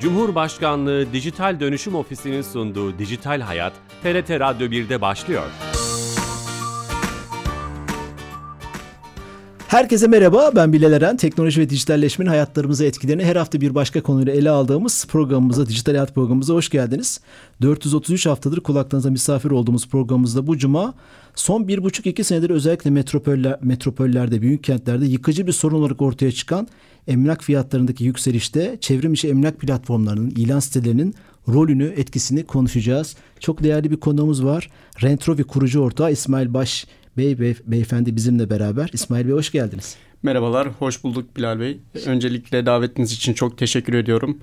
Cumhurbaşkanlığı Dijital Dönüşüm Ofisi'nin sunduğu Dijital Hayat, TRT Radyo 1'de başlıyor. Herkese merhaba, ben Bilal Eren. Teknoloji ve dijitalleşmenin hayatlarımıza etkilerini her hafta bir başka konuyla ele aldığımız programımıza, Dijital Hayat programımıza hoş geldiniz. 433 haftadır kulaklarınıza misafir olduğumuz programımızda bu cuma son bir buçuk iki senedir özellikle metropoller, metropollerde, büyük kentlerde yıkıcı bir sorun olarak ortaya çıkan emlak fiyatlarındaki yükselişte çevrim içi emlak platformlarının, ilan sitelerinin rolünü, etkisini konuşacağız. Çok değerli bir konuğumuz var. Rentrovi kurucu ortağı İsmail Baş Bey, bey beyefendi bizimle beraber. İsmail Bey hoş geldiniz. Merhabalar, hoş bulduk Bilal Bey. Öncelikle davetiniz için çok teşekkür ediyorum.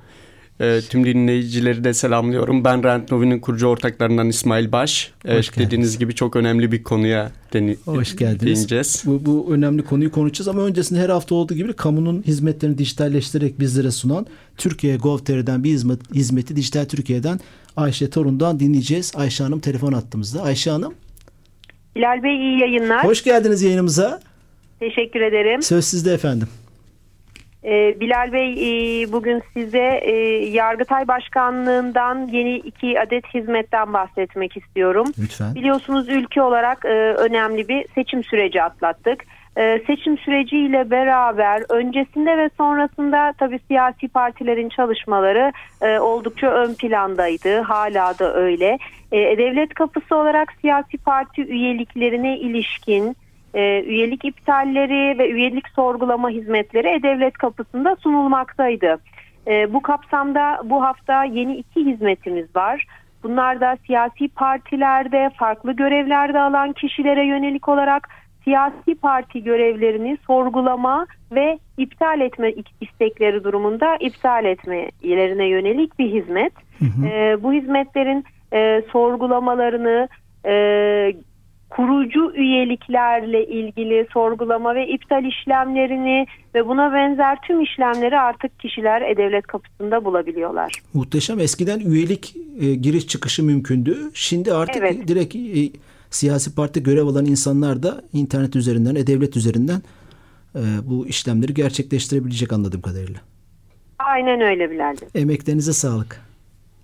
E, tüm dinleyicileri de selamlıyorum. Ben Rent Novi'nin kurucu ortaklarından İsmail Baş. Evet, dediğiniz gibi çok önemli bir konuya deni- Hoş geldiniz. değineceğiz. Bu, bu önemli konuyu konuşacağız ama öncesinde her hafta olduğu gibi kamunun hizmetlerini dijitalleştirerek bizlere sunan Türkiye Gov.tr'den bir hizmet, hizmeti Dijital Türkiye'den Ayşe Torun'dan dinleyeceğiz. Ayşe Hanım telefon attığımızda. Ayşe Hanım. Bilal Bey iyi yayınlar. Hoş geldiniz yayınımıza. Teşekkür ederim. Söz sizde efendim. Ee, Bilal Bey e, bugün size e, Yargıtay Başkanlığından yeni iki adet hizmetten bahsetmek istiyorum. Lütfen. Biliyorsunuz ülke olarak e, önemli bir seçim süreci atlattık. Seçim süreciyle beraber öncesinde ve sonrasında tabii siyasi partilerin çalışmaları oldukça ön plandaydı. Hala da öyle. Devlet kapısı olarak siyasi parti üyeliklerine ilişkin e, üyelik iptalleri ve üyelik sorgulama hizmetleri E-Devlet kapısında sunulmaktaydı. E, bu kapsamda bu hafta yeni iki hizmetimiz var. Bunlar da siyasi partilerde farklı görevlerde alan kişilere yönelik olarak siyasi parti görevlerini sorgulama ve iptal etme istekleri durumunda iptal etmelerine yönelik bir hizmet. Hı hı. E, bu hizmetlerin e, sorgulamalarını e, kurucu üyeliklerle ilgili sorgulama ve iptal işlemlerini ve buna benzer tüm işlemleri artık kişiler e-devlet kapısında bulabiliyorlar. Muhteşem. Eskiden üyelik e, giriş çıkışı mümkündü. Şimdi artık evet. direkt e, siyasi parti görev alan insanlar da internet üzerinden, e-devlet üzerinden e, bu işlemleri gerçekleştirebilecek anladığım kadarıyla. Aynen öyle Bilal'cim. Emeklerinize sağlık.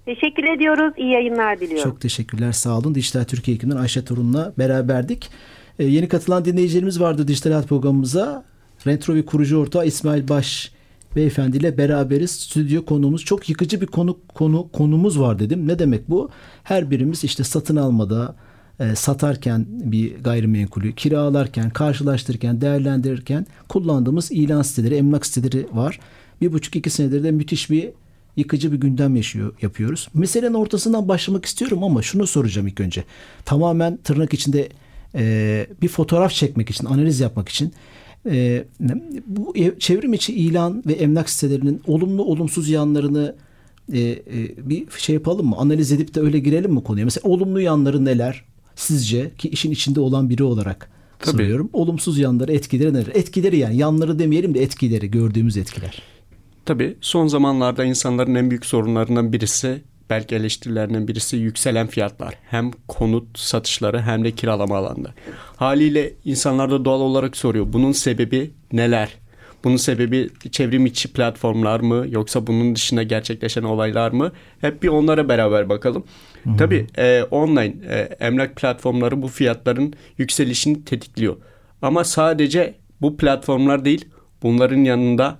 Teşekkür ediyoruz. İyi yayınlar diliyorum. Çok teşekkürler. Sağ olun. Dijital Türkiye ekibinden Ayşe Torun'la beraberdik. Ee, yeni katılan dinleyicilerimiz vardı Dijital Hayat programımıza. Rentrovi kurucu ortağı İsmail Baş beyefendi ile beraberiz. Stüdyo konuğumuz çok yıkıcı bir konu konu konumuz var dedim. Ne demek bu? Her birimiz işte satın almada, e, satarken bir gayrimenkulü, kiralarken, karşılaştırırken, değerlendirirken kullandığımız ilan siteleri, emlak siteleri var. Bir buçuk iki senedir de müthiş bir yıkıcı bir gündem yaşıyor yapıyoruz. Meselenin ortasından başlamak istiyorum ama şunu soracağım ilk önce. Tamamen tırnak içinde e, bir fotoğraf çekmek için, analiz yapmak için e, bu çevrim içi ilan ve emlak sitelerinin olumlu olumsuz yanlarını e, e, bir şey yapalım mı? Analiz edip de öyle girelim mi konuya? Mesela olumlu yanları neler? Sizce ki işin içinde olan biri olarak Tabii. soruyorum. Olumsuz yanları, etkileri neler? Etkileri yani yanları demeyelim de etkileri, gördüğümüz etkiler. Tabii son zamanlarda insanların en büyük sorunlarından birisi belki eleştirilerinden birisi yükselen fiyatlar. Hem konut satışları hem de kiralama alanda. Haliyle insanlar da doğal olarak soruyor. Bunun sebebi neler? Bunun sebebi çevrim içi platformlar mı yoksa bunun dışında gerçekleşen olaylar mı? Hep bir onlara beraber bakalım. Hmm. Tabii e, online e, emlak platformları bu fiyatların yükselişini tetikliyor. Ama sadece bu platformlar değil bunların yanında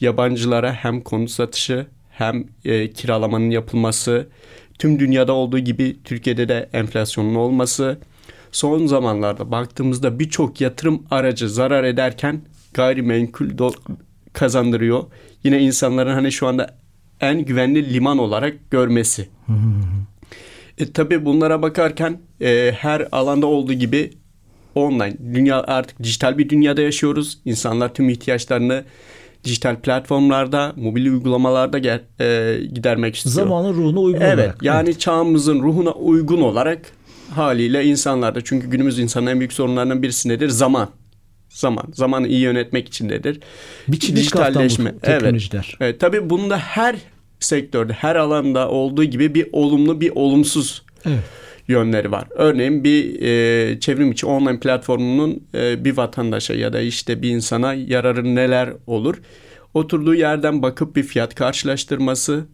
yabancılara hem konut satışı hem e, kiralamanın yapılması, tüm dünyada olduğu gibi Türkiye'de de enflasyonun olması, son zamanlarda baktığımızda birçok yatırım aracı zarar ederken gayrimenkul kazandırıyor. Yine insanların hani şu anda en güvenli liman olarak görmesi. e, tabii bunlara bakarken e, her alanda olduğu gibi online dünya artık dijital bir dünyada yaşıyoruz. İnsanlar tüm ihtiyaçlarını dijital platformlarda, mobil uygulamalarda gel, e, gidermek istiyor. Zamanın ruhuna uygun evet, olarak. Yani evet. çağımızın ruhuna uygun olarak haliyle insanlarda çünkü günümüz insanın en büyük sorunlarından birisi nedir? Zaman. Zaman. Zamanı iyi yönetmek için nedir? Bir dijitalleşme. teknolojiler. Evet, evet. Tabii bunda her sektörde, her alanda olduğu gibi bir olumlu bir olumsuz evet yönleri var. Örneğin bir e, çevrim içi online platformunun e, bir vatandaşa ya da işte bir insana yararı neler olur? Oturduğu yerden bakıp bir fiyat karşılaştırması,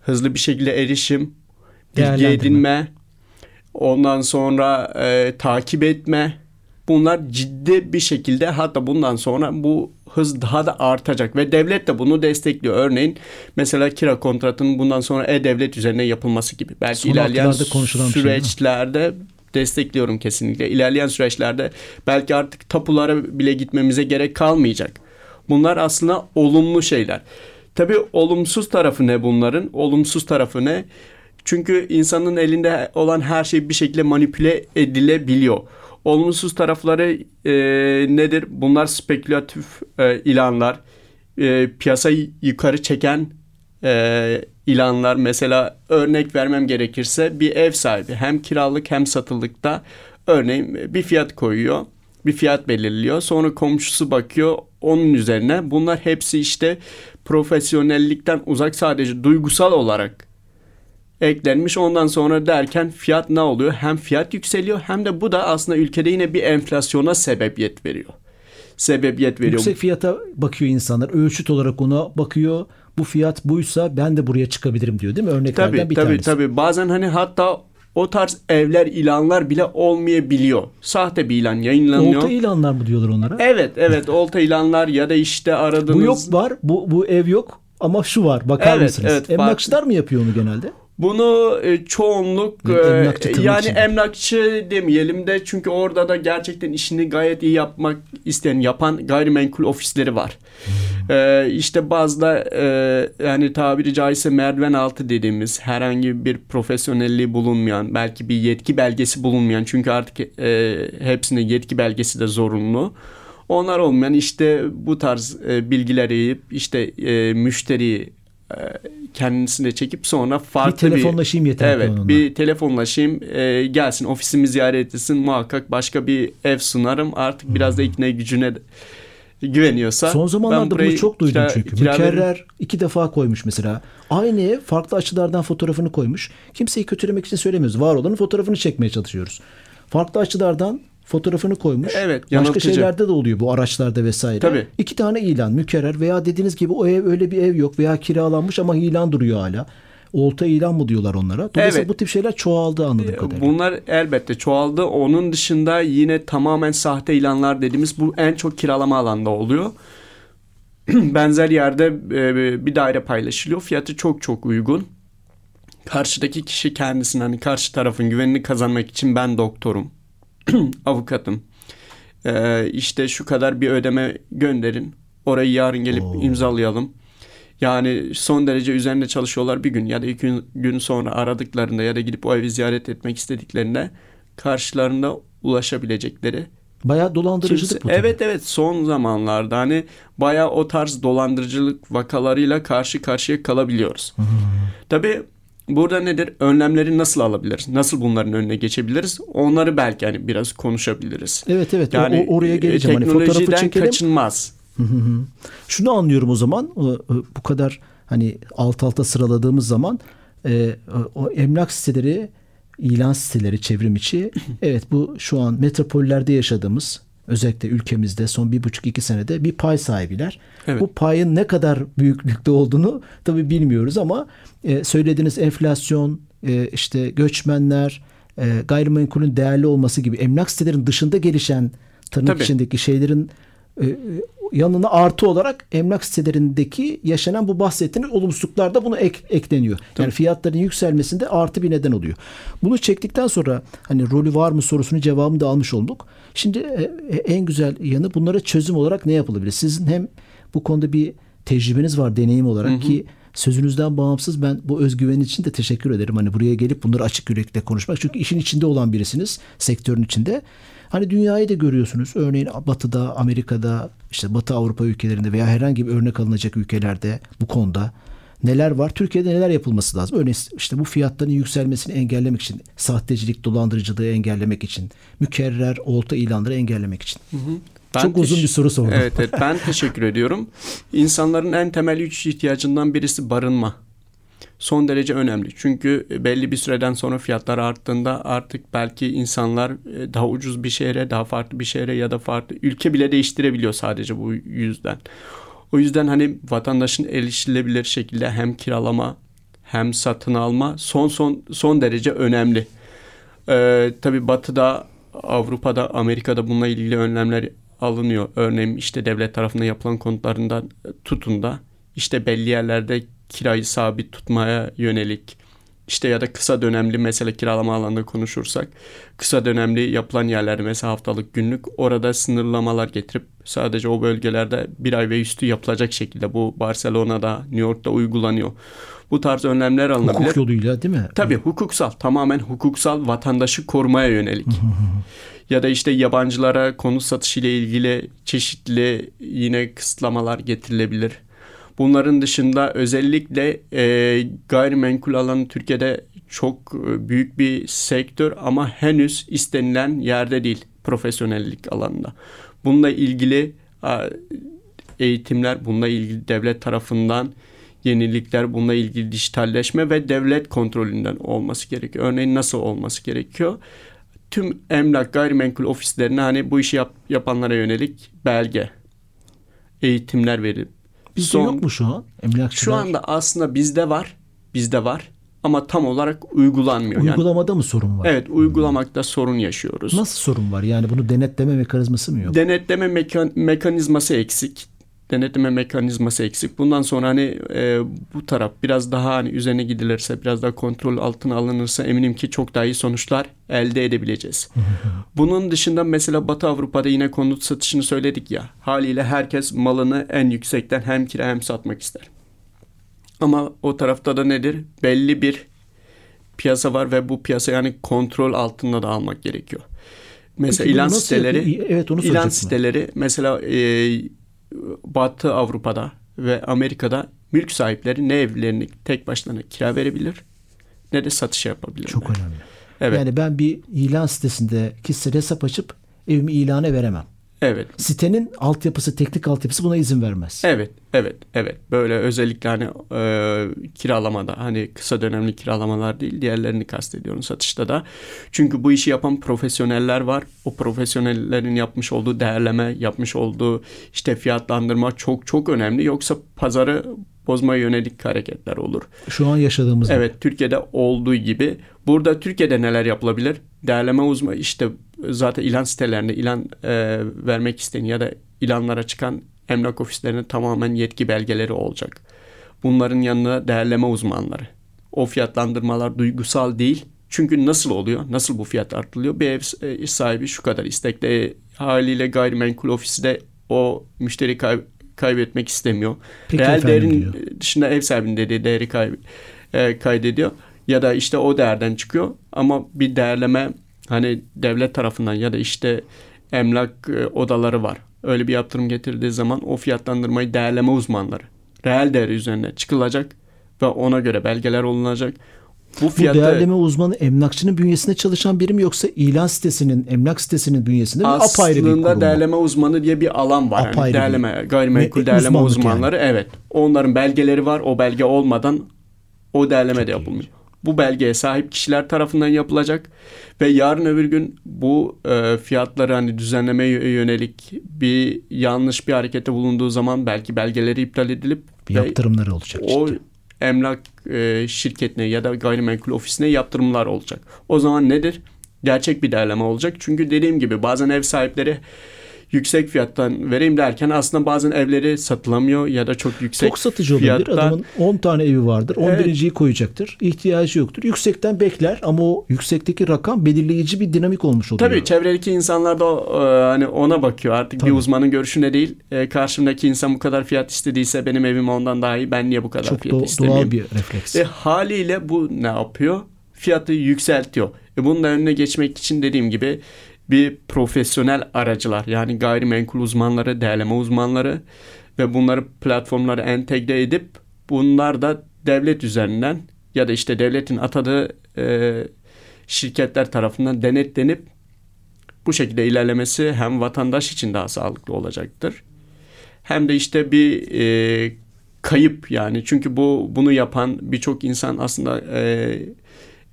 hızlı bir şekilde erişim, bilgi edinme, ondan sonra e, takip etme. Bunlar ciddi bir şekilde hatta bundan sonra bu hız daha da artacak ve devlet de bunu destekliyor. Örneğin mesela kira kontratının bundan sonra e-devlet üzerine yapılması gibi. Belki Son ilerleyen süreçlerde şey destekliyorum kesinlikle. İlerleyen süreçlerde belki artık tapulara bile gitmemize gerek kalmayacak. Bunlar aslında olumlu şeyler. Tabii olumsuz tarafı ne bunların? Olumsuz tarafı ne? Çünkü insanın elinde olan her şey bir şekilde manipüle edilebiliyor. Olumsuz tarafları e, nedir? Bunlar spekülatif e, ilanlar, e, piyasayı yukarı çeken e, ilanlar. Mesela örnek vermem gerekirse bir ev sahibi hem kiralık hem satılıkta örneğin bir fiyat koyuyor. Bir fiyat belirliyor. Sonra komşusu bakıyor onun üzerine. Bunlar hepsi işte profesyonellikten uzak sadece duygusal olarak eklenmiş. Ondan sonra derken fiyat ne oluyor? Hem fiyat yükseliyor hem de bu da aslında ülkede yine bir enflasyona sebebiyet veriyor. Sebebiyet veriyor. Yüksek fiyata bakıyor insanlar. Ölçüt olarak ona bakıyor. Bu fiyat buysa ben de buraya çıkabilirim diyor değil mi? Örneklerden tabii, bir tabii, tanesi. Tabii tabii. Bazen hani hatta o tarz evler ilanlar bile olmayabiliyor. Sahte bir ilan yayınlanıyor. Olta ilanlar mı diyorlar onlara? Evet evet olta ilanlar ya da işte aradığınız. Bu yok var bu, bu ev yok ama şu var bakar evet, mısınız? Evet, Emlakçılar mı yapıyor onu genelde? Bunu e, çoğunluk emlakçı e, yani içinde. emlakçı demeyelim de çünkü orada da gerçekten işini gayet iyi yapmak isteyen yapan gayrimenkul ofisleri var. Hmm. E, işte bazı e, yani tabiri caizse merdiven altı dediğimiz herhangi bir profesyonelliği bulunmayan belki bir yetki belgesi bulunmayan çünkü artık e, hepsinde yetki belgesi de zorunlu. Onlar olmayan işte bu tarz e, bilgileri yiyip işte e, müşteriyi e, kendisine çekip sonra farklı bir telefonlaşayım bir, yeter evet onunla. bir telefonlaşayım e, gelsin ofisimi ziyaret etsin muhakkak başka bir ev sunarım artık biraz da hmm. ikna gücüne güveniyorsa. Son zamanlarda bunu çok duydum kira, çünkü. Kira Mükerrer iki defa koymuş mesela. Aynı ev farklı açılardan fotoğrafını koymuş. Kimseyi kötülemek için söylemiyoruz. Var olanın fotoğrafını çekmeye çalışıyoruz. Farklı açılardan fotoğrafını koymuş. Evet, Başka şeylerde de oluyor bu araçlarda vesaire. Tabii. İki tane ilan mükerrer veya dediğiniz gibi o ev öyle bir ev yok veya kiralanmış ama ilan duruyor hala. Olta ilan mı diyorlar onlara? Dolayısıyla evet. bu tip şeyler çoğaldı anladığım ee, kadarıyla. Bunlar elbette çoğaldı. Onun dışında yine tamamen sahte ilanlar dediğimiz bu en çok kiralama alanda oluyor. Benzer yerde e, bir daire paylaşılıyor. Fiyatı çok çok uygun. Karşıdaki kişi kendisinin hani karşı tarafın güvenini kazanmak için ben doktorum avukatım. Ee, işte şu kadar bir ödeme gönderin. Orayı yarın gelip Oo. imzalayalım. Yani son derece üzerinde çalışıyorlar bir gün ya da iki gün sonra aradıklarında ya da gidip o evi ziyaret etmek istediklerinde karşılarında ulaşabilecekleri Bayağı dolandırıcılık bu. Evet evet son zamanlarda hani bayağı o tarz dolandırıcılık vakalarıyla karşı karşıya kalabiliyoruz. Hmm. Tabii Burada nedir? Önlemleri nasıl alabiliriz? Nasıl bunların önüne geçebiliriz? Onları belki hani biraz konuşabiliriz. Evet evet. Yani o, oraya geleceğim. Hani fotoğrafı çekelim. kaçınmaz. Şunu anlıyorum o zaman. Bu kadar hani alt alta sıraladığımız zaman e, o emlak siteleri, ilan siteleri çevrim içi. evet bu şu an metropollerde yaşadığımız özellikle ülkemizde son bir buçuk iki senede bir pay sahibiler. Evet. Bu payın ne kadar büyüklükte olduğunu tabi bilmiyoruz ama e, söylediğiniz enflasyon, e, işte göçmenler, e, gayrimenkulün değerli olması gibi emlak sitelerin dışında gelişen tırnak tabii. içindeki şeylerin yanına artı olarak emlak sitelerindeki yaşanan bu bahsettiğiniz olumsuzluklar da bunu ek, ekleniyor. Tabii. Yani fiyatların yükselmesinde artı bir neden oluyor. Bunu çektikten sonra hani rolü var mı sorusunun cevabını da almış olduk. Şimdi e, e, en güzel yanı bunlara çözüm olarak ne yapılabilir? Sizin hem bu konuda bir tecrübeniz var deneyim olarak hı hı. ki sözünüzden bağımsız ben bu özgüven için de teşekkür ederim. Hani buraya gelip bunları açık yürekle konuşmak. Çünkü işin içinde olan birisiniz sektörün içinde. Hani dünyayı da görüyorsunuz. Örneğin Batı'da, Amerika'da, işte Batı Avrupa ülkelerinde veya herhangi bir örnek alınacak ülkelerde bu konuda neler var? Türkiye'de neler yapılması lazım? Örneğin işte bu fiyatların yükselmesini engellemek için, sahtecilik, dolandırıcılığı engellemek için, mükerrer olta ilanları engellemek için. Hı hı. Ben Çok uzun bir soru sordum. Evet, evet ben teşekkür ediyorum. İnsanların en temel üç ihtiyacından birisi barınma son derece önemli. Çünkü belli bir süreden sonra fiyatlar arttığında artık belki insanlar e, daha ucuz bir şehre, daha farklı bir şehre ya da farklı ülke bile değiştirebiliyor sadece bu yüzden. O yüzden hani vatandaşın erişilebilir şekilde hem kiralama hem satın alma son son son derece önemli. Ee, tabii Batı'da, Avrupa'da, Amerika'da bununla ilgili önlemler alınıyor. Örneğin işte devlet tarafından yapılan konutlarından tutun da işte belli yerlerde kirayı sabit tutmaya yönelik işte ya da kısa dönemli mesela kiralama alanında konuşursak kısa dönemli yapılan yerlerde mesela haftalık günlük orada sınırlamalar getirip sadece o bölgelerde bir ay ve üstü yapılacak şekilde bu Barcelona'da New York'ta uygulanıyor. Bu tarz önlemler alınabilir. Hukuk yoluyla değil mi? Tabii hukuksal tamamen hukuksal vatandaşı korumaya yönelik. ya da işte yabancılara konut satışı ile ilgili çeşitli yine kısıtlamalar getirilebilir. Bunların dışında özellikle e, gayrimenkul alanı Türkiye'de çok e, büyük bir sektör ama henüz istenilen yerde değil profesyonellik alanında. Bununla ilgili eğitimler, bununla ilgili devlet tarafından yenilikler, bununla ilgili dijitalleşme ve devlet kontrolünden olması gerekiyor. Örneğin nasıl olması gerekiyor? Tüm emlak gayrimenkul ofislerine hani bu işi yap, yapanlara yönelik belge, eğitimler verip Bizde Son, yok mu şu an? Emlakçılar. Şu anda aslında bizde var. Bizde var. Ama tam olarak uygulanmıyor. Uygulamada yani, mı sorun var? Evet uygulamakta sorun yaşıyoruz. Nasıl sorun var? Yani bunu denetleme mekanizması mı yok? Denetleme mekan, mekanizması eksik denetleme mekanizması eksik. Bundan sonra hani e, bu taraf biraz daha hani üzerine gidilirse, biraz daha kontrol altına alınırsa eminim ki çok daha iyi sonuçlar elde edebileceğiz. Bunun dışında mesela Batı Avrupa'da yine konut satışını söyledik ya. Haliyle herkes malını en yüksekten hem kira hem satmak ister. Ama o tarafta da nedir? Belli bir piyasa var ve bu piyasa yani kontrol altında da almak gerekiyor. Mesela Peki, ilan siteleri, evet onu ilan siteleri mesela e, Batı Avrupa'da ve Amerika'da mülk sahipleri ne evlerini tek başlarına kira verebilir ne de satış yapabilir. Çok önemli. Evet. Yani ben bir ilan sitesinde kişisel hesap açıp evimi ilana veremem. Evet. Sitenin altyapısı, teknik altyapısı buna izin vermez. Evet, evet, evet. Böyle özellikle hani e, kiralamada hani kısa dönemli kiralamalar değil diğerlerini kastediyorum satışta da. Çünkü bu işi yapan profesyoneller var. O profesyonellerin yapmış olduğu değerleme, yapmış olduğu işte fiyatlandırma çok çok önemli. Yoksa pazarı bozmaya yönelik hareketler olur. Şu an yaşadığımız Evet, gibi. Türkiye'de olduğu gibi. Burada Türkiye'de neler yapılabilir? Değerleme uzmanı işte zaten ilan sitelerinde ilan e, vermek isteyen ya da ilanlara çıkan emlak ofislerine tamamen yetki belgeleri olacak. Bunların yanına değerleme uzmanları. O fiyatlandırmalar duygusal değil. Çünkü nasıl oluyor? Nasıl bu fiyat artılıyor? Bir ev e, sahibi şu kadar istekte haliyle gayrimenkul ofisi de o müşteri kay kaybetmek istemiyor. Peki Reel değerin diyor. dışında ev sahibinin dediği değeri kay e, kaydediyor. Ya da işte o değerden çıkıyor. Ama bir değerleme hani devlet tarafından ya da işte emlak e, odaları var. Öyle bir yaptırım getirdiği zaman o fiyatlandırmayı değerleme uzmanları reel değeri üzerine çıkılacak ve ona göre belgeler olunacak. Bu, fiyatta, Bu değerleme uzmanı emlakçının bünyesinde çalışan biri mi yoksa ilan sitesinin, emlak sitesinin bünyesinde mi? Apayrı bir kurum Aslında değerleme uzmanı diye bir alan var. Apayrı yani değerleme, gayrimenkul Me, değerleme uzmanları. Yani. Evet. Onların belgeleri var. O belge olmadan o değerleme Çok de yapılmıyor. Iyiymiş bu belgeye sahip kişiler tarafından yapılacak ve yarın öbür gün bu e, fiyatları hani düzenlemeye yönelik bir yanlış bir harekete bulunduğu zaman belki belgeleri iptal edilip yaptırımları olacak. O işte. Emlak e, şirketine ya da gayrimenkul ofisine yaptırımlar olacak. O zaman nedir? Gerçek bir değerleme olacak. Çünkü dediğim gibi bazen ev sahipleri yüksek fiyattan vereyim derken aslında bazen evleri satılamıyor ya da çok yüksek Çok satıcı olabilir. Fiyattan... Adamın 10 tane evi vardır. 11.yi evet. koyacaktır. İhtiyacı yoktur. Yüksekten bekler ama o yüksekteki rakam belirleyici bir dinamik olmuş oluyor. Tabii çevredeki insanlar da e, hani ona bakıyor. Artık Tabii. bir uzmanın görüşüne değil. E, karşımdaki insan bu kadar fiyat istediyse benim evim ondan daha iyi. Ben niye bu kadar çok fiyat do- istemeyeyim? Doğal bir refleks. E, haliyle bu ne yapıyor? Fiyatı yükseltiyor. E, bunun da önüne geçmek için dediğim gibi bir profesyonel aracılar yani gayrimenkul uzmanları, değerleme uzmanları ve bunları platformlara entegre edip bunlar da devlet üzerinden ya da işte devletin atadığı e, şirketler tarafından denetlenip bu şekilde ilerlemesi hem vatandaş için daha sağlıklı olacaktır. Hem de işte bir e, kayıp yani çünkü bu bunu yapan birçok insan aslında e,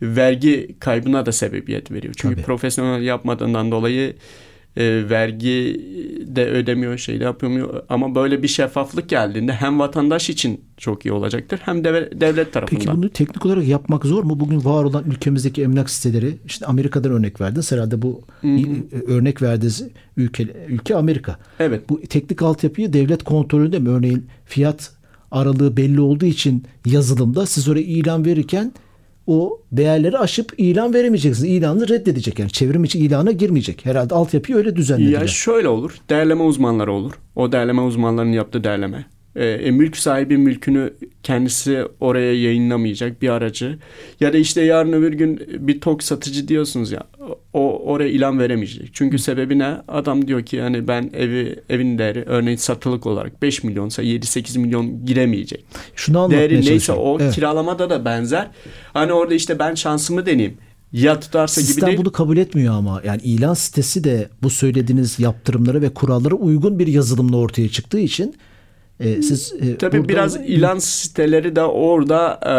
vergi kaybına da sebebiyet veriyor. Çünkü Tabii. profesyonel yapmadığından dolayı e, vergi de ödemiyor, şey de yapamıyor. Ama böyle bir şeffaflık geldiğinde hem vatandaş için çok iyi olacaktır hem de devlet tarafından. Peki bunu teknik olarak yapmak zor mu? Bugün var olan ülkemizdeki emlak siteleri, işte Amerika'dan örnek verdiniz. Herhalde bu hı. örnek verdiğiniz ülke, ülke Amerika. Evet. Bu teknik altyapıyı devlet kontrolünde mi? Örneğin fiyat aralığı belli olduğu için yazılımda siz oraya ilan verirken o değerleri aşıp ilan veremeyeceksiniz. İlanı reddedecek yani. Çevrim içi ilana girmeyecek. Herhalde altyapıyı öyle düzenlediler. Ya şöyle olur. Değerleme uzmanları olur. O değerleme uzmanlarının yaptığı değerleme. E, e, mülk sahibi mülkünü kendisi oraya yayınlamayacak bir aracı. Ya da işte yarın öbür gün bir tok satıcı diyorsunuz ya o oraya ilan veremeyecek. Çünkü sebebi ne? Adam diyor ki yani ben evi evin değeri örneğin satılık olarak 5 milyonsa 7-8 milyon giremeyecek. Şunu Değeri neyse o evet. kiralamada da benzer. Hani orada işte ben şansımı deneyeyim ya tutarsa Sistem gibi değil. bunu kabul etmiyor ama yani ilan sitesi de bu söylediğiniz yaptırımlara ve kurallara uygun bir yazılımla ortaya çıktığı için e, siz e, Tabii burada... biraz ilan siteleri de orada e,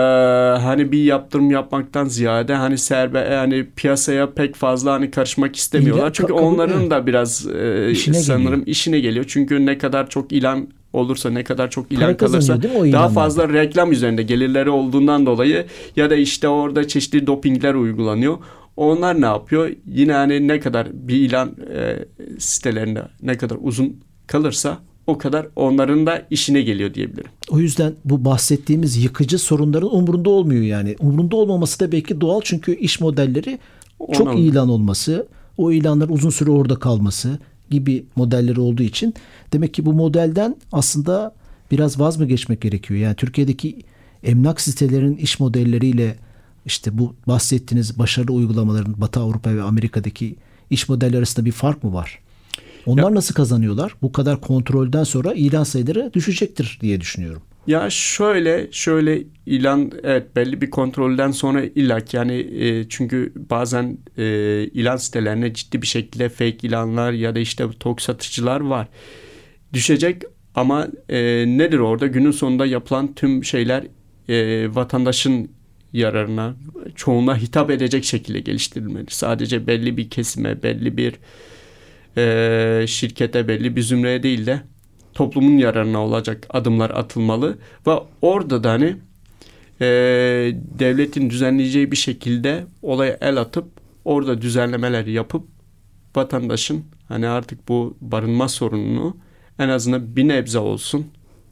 hani bir yaptırım yapmaktan ziyade hani serbe yani piyasaya pek fazla hani karışmak istemiyorlar. İlan, Çünkü onların evet. da biraz e, işine sanırım geliyor. işine geliyor. Çünkü ne kadar çok ilan olursa ne kadar çok ilan kalırsa daha fazla reklam üzerinde gelirleri olduğundan dolayı ya da işte orada çeşitli dopingler uygulanıyor. Onlar ne yapıyor? Yine hani ne kadar bir ilan e, sitelerinde ne kadar uzun kalırsa o kadar onların da işine geliyor diyebilirim. O yüzden bu bahsettiğimiz yıkıcı sorunların umurunda olmuyor yani. Umurunda olmaması da belki doğal çünkü iş modelleri çok Ona... ilan olması, o ilanlar uzun süre orada kalması gibi modelleri olduğu için demek ki bu modelden aslında biraz vaz mı geçmek gerekiyor? Yani Türkiye'deki emlak sitelerinin iş modelleriyle işte bu bahsettiğiniz başarılı uygulamaların Batı Avrupa ve Amerika'daki iş modelleri arasında bir fark mı var? Onlar ya, nasıl kazanıyorlar? Bu kadar kontrolden sonra ilan sayıları düşecektir diye düşünüyorum. Ya şöyle şöyle ilan evet belli bir kontrolden sonra illaki yani e, çünkü bazen e, ilan sitelerine ciddi bir şekilde fake ilanlar ya da işte tok satıcılar var. Düşecek ama e, nedir orada günün sonunda yapılan tüm şeyler e, vatandaşın yararına çoğuna hitap edecek şekilde geliştirilmeli. Sadece belli bir kesime belli bir e, şirkete belli bir zümreye değil de toplumun yararına olacak adımlar atılmalı ve orada da hani e, devletin düzenleyeceği bir şekilde olaya el atıp orada düzenlemeler yapıp vatandaşın hani artık bu barınma sorununu en azından bir nebze olsun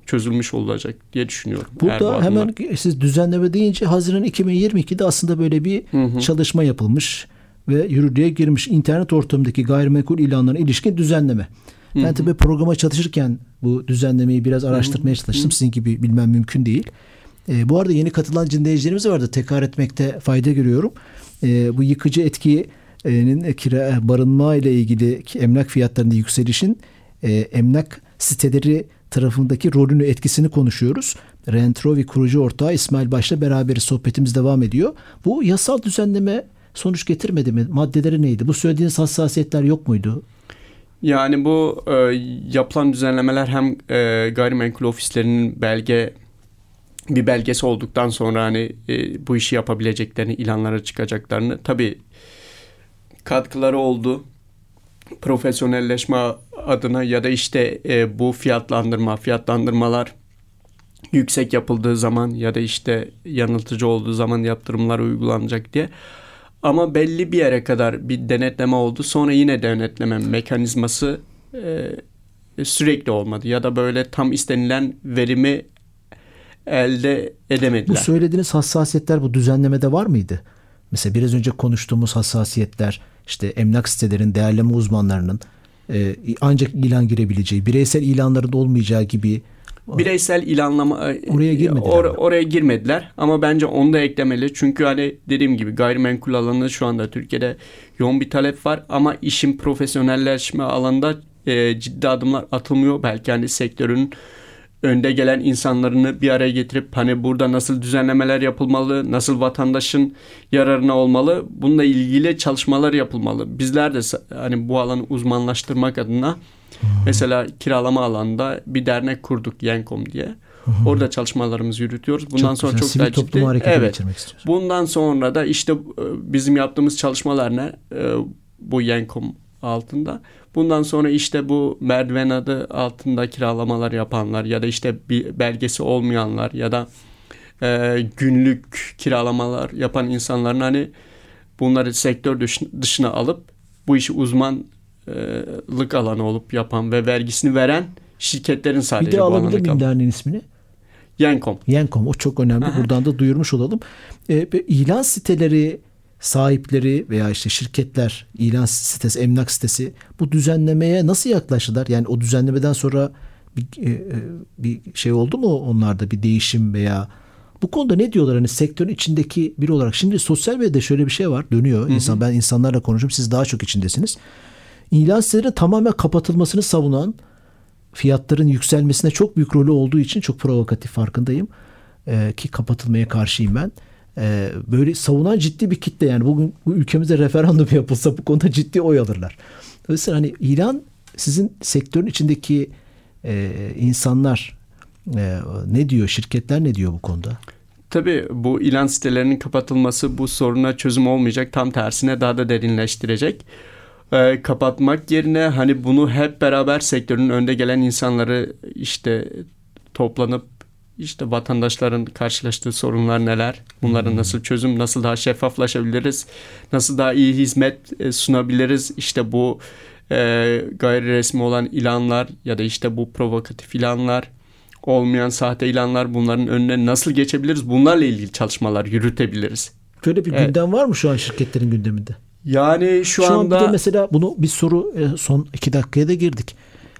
çözülmüş olacak diye düşünüyorum. Burada bu hemen siz düzenleme deyince Haziran 2022'de aslında böyle bir hı hı. çalışma yapılmış ve yürürlüğe girmiş internet ortamındaki gayrimenkul ilanlarına ilişkin düzenleme. Ben hı tabii programa çalışırken bu düzenlemeyi biraz araştırmaya çalıştım. Sizin gibi bilmem mümkün değil. E, bu arada yeni katılan dinleyicilerimiz vardı. Tekrar etmekte fayda görüyorum. E, bu yıkıcı etkinin kira barınma ile ilgili emlak fiyatlarında yükselişin e, emlak siteleri tarafındaki rolünü etkisini konuşuyoruz. Rentrovi kurucu ortağı İsmail Baş'la beraber sohbetimiz devam ediyor. Bu yasal düzenleme sonuç getirmedi mi? Maddeleri neydi? Bu söylediğiniz hassasiyetler yok muydu? Yani bu e, yapılan düzenlemeler hem e, gayrimenkul ofislerinin belge bir belgesi olduktan sonra hani e, bu işi yapabileceklerini, ilanlara çıkacaklarını tabii katkıları oldu. Profesyonelleşme adına ya da işte e, bu fiyatlandırma, fiyatlandırmalar yüksek yapıldığı zaman ya da işte yanıltıcı olduğu zaman yaptırımlar uygulanacak diye. Ama belli bir yere kadar bir denetleme oldu. Sonra yine denetleme mekanizması e, sürekli olmadı. Ya da böyle tam istenilen verimi elde edemediler. Bu söylediğiniz hassasiyetler bu düzenlemede var mıydı? Mesela biraz önce konuştuğumuz hassasiyetler işte emlak sitelerin değerleme uzmanlarının e, ancak ilan girebileceği, bireysel ilanların olmayacağı gibi bireysel ilanlama e, oraya girmediler. Or, oraya girmediler ama bence onu da eklemeli. Çünkü hani dediğim gibi gayrimenkul alanı şu anda Türkiye'de yoğun bir talep var ama işin profesyonelleşme alanında e, ciddi adımlar atılmıyor. Belki hani sektörün önde gelen insanlarını bir araya getirip hani burada nasıl düzenlemeler yapılmalı, nasıl vatandaşın yararına olmalı bununla ilgili çalışmalar yapılmalı. Bizler de hani bu alanı uzmanlaştırmak adına Mesela kiralama alanında bir dernek kurduk Yenkom diye. Orada çalışmalarımızı yürütüyoruz. Bundan çok sonra güzel. çok daha ciddi. Evet. Bundan sonra da işte e, bizim yaptığımız çalışmalar ne? E, bu Yenkom altında. Bundan sonra işte bu merdiven adı altında kiralamalar yapanlar ya da işte bir belgesi olmayanlar ya da e, günlük kiralamalar yapan insanların hani bunları sektör dışına alıp bu işi uzmanlık alanı olup yapan ve vergisini veren şirketlerin sadece bir de alabilir miyim derneğin ismini? Yenkom. Yenkom o çok önemli. Aha. Buradan da duyurmuş olalım. E, ilan siteleri sahipleri veya işte şirketler, ilan sitesi, emlak sitesi bu düzenlemeye nasıl yaklaştılar? Yani o düzenlemeden sonra bir, e, e, bir şey oldu mu onlarda bir değişim veya bu konuda ne diyorlar hani sektörün içindeki biri olarak? Şimdi sosyal medyada şöyle bir şey var dönüyor. Hı hı. İnsan ben insanlarla konuşuyorum. Siz daha çok içindesiniz. İlan sitelerinin tamamen kapatılmasını savunan fiyatların yükselmesine çok büyük rolü olduğu için çok provokatif farkındayım. Ee, ki kapatılmaya karşıyım ben. Ee, böyle savunan ciddi bir kitle yani bugün bu ülkemizde referandum yapılsa bu konuda ciddi oy alırlar. Dolayısıyla hani İran sizin sektörün içindeki e, insanlar e, ne diyor şirketler ne diyor bu konuda? Tabii bu ilan sitelerinin kapatılması bu soruna çözüm olmayacak. Tam tersine daha da derinleştirecek. Ee, kapatmak yerine hani bunu hep beraber sektörün önde gelen insanları işte toplanıp işte vatandaşların karşılaştığı sorunlar neler? Bunların hmm. nasıl çözüm, nasıl daha şeffaflaşabiliriz? Nasıl daha iyi hizmet e, sunabiliriz? İşte bu e, gayri resmi olan ilanlar ya da işte bu provokatif ilanlar, olmayan sahte ilanlar bunların önüne nasıl geçebiliriz? Bunlarla ilgili çalışmalar yürütebiliriz. Böyle bir evet. gündem var mı şu an şirketlerin gündeminde? Yani şu, şu anda... An bir de mesela bunu bir soru e, son iki dakikaya da girdik.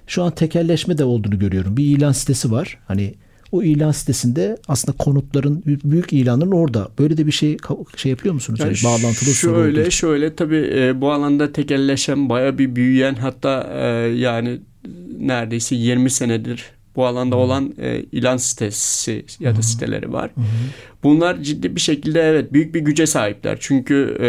Şu an tekelleşme de olduğunu görüyorum. Bir ilan sitesi var. Hani o ilan sitesinde aslında konutların büyük ilanların orada. Böyle de bir şey şey yapıyor musunuz? Yani yani bağlantılı şöyle şöyle tabii e, bu alanda tekelleşen baya bir büyüyen hatta e, yani neredeyse 20 senedir bu alanda olan e, ilan sitesi ya da siteleri var. Bunlar ciddi bir şekilde evet büyük bir güce sahipler. Çünkü e,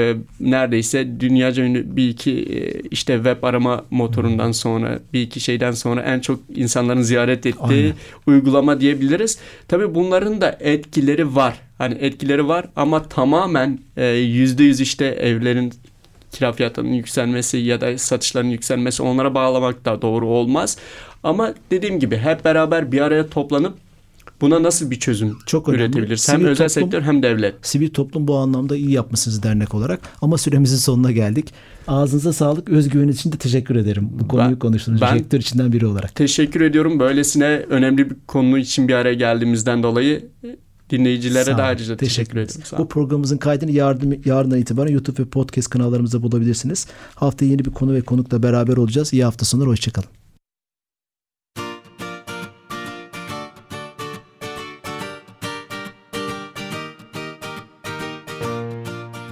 neredeyse dünyaca ünlü bir iki e, işte web arama motorundan sonra bir iki şeyden sonra en çok insanların ziyaret ettiği Aynen. uygulama diyebiliriz. Tabii bunların da etkileri var. Hani etkileri var ama tamamen e, yüzde yüz işte evlerin kira fiyatlarının yükselmesi ya da satışların yükselmesi onlara bağlamak da doğru olmaz. Ama dediğim gibi hep beraber bir araya toplanıp buna nasıl bir çözüm Çok üretebiliriz? Hem özel toplum, sektör hem devlet. Sivil toplum bu anlamda iyi yapmışsınız dernek olarak. Ama süremizin sonuna geldik. Ağzınıza sağlık. Özgüveniniz için de teşekkür ederim. Bu konuyu ben, konuştuğunuz ben sektör içinden biri olarak. Teşekkür ediyorum. Böylesine önemli bir konu için bir araya geldiğimizden dolayı dinleyicilere de ayrıca teşekkür, teşekkür ederim. Bu programımızın kaydını yardım, yarından itibaren YouTube ve podcast kanallarımızda bulabilirsiniz. Haftaya yeni bir konu ve konukla beraber olacağız. İyi hafta sonları. Hoşçakalın.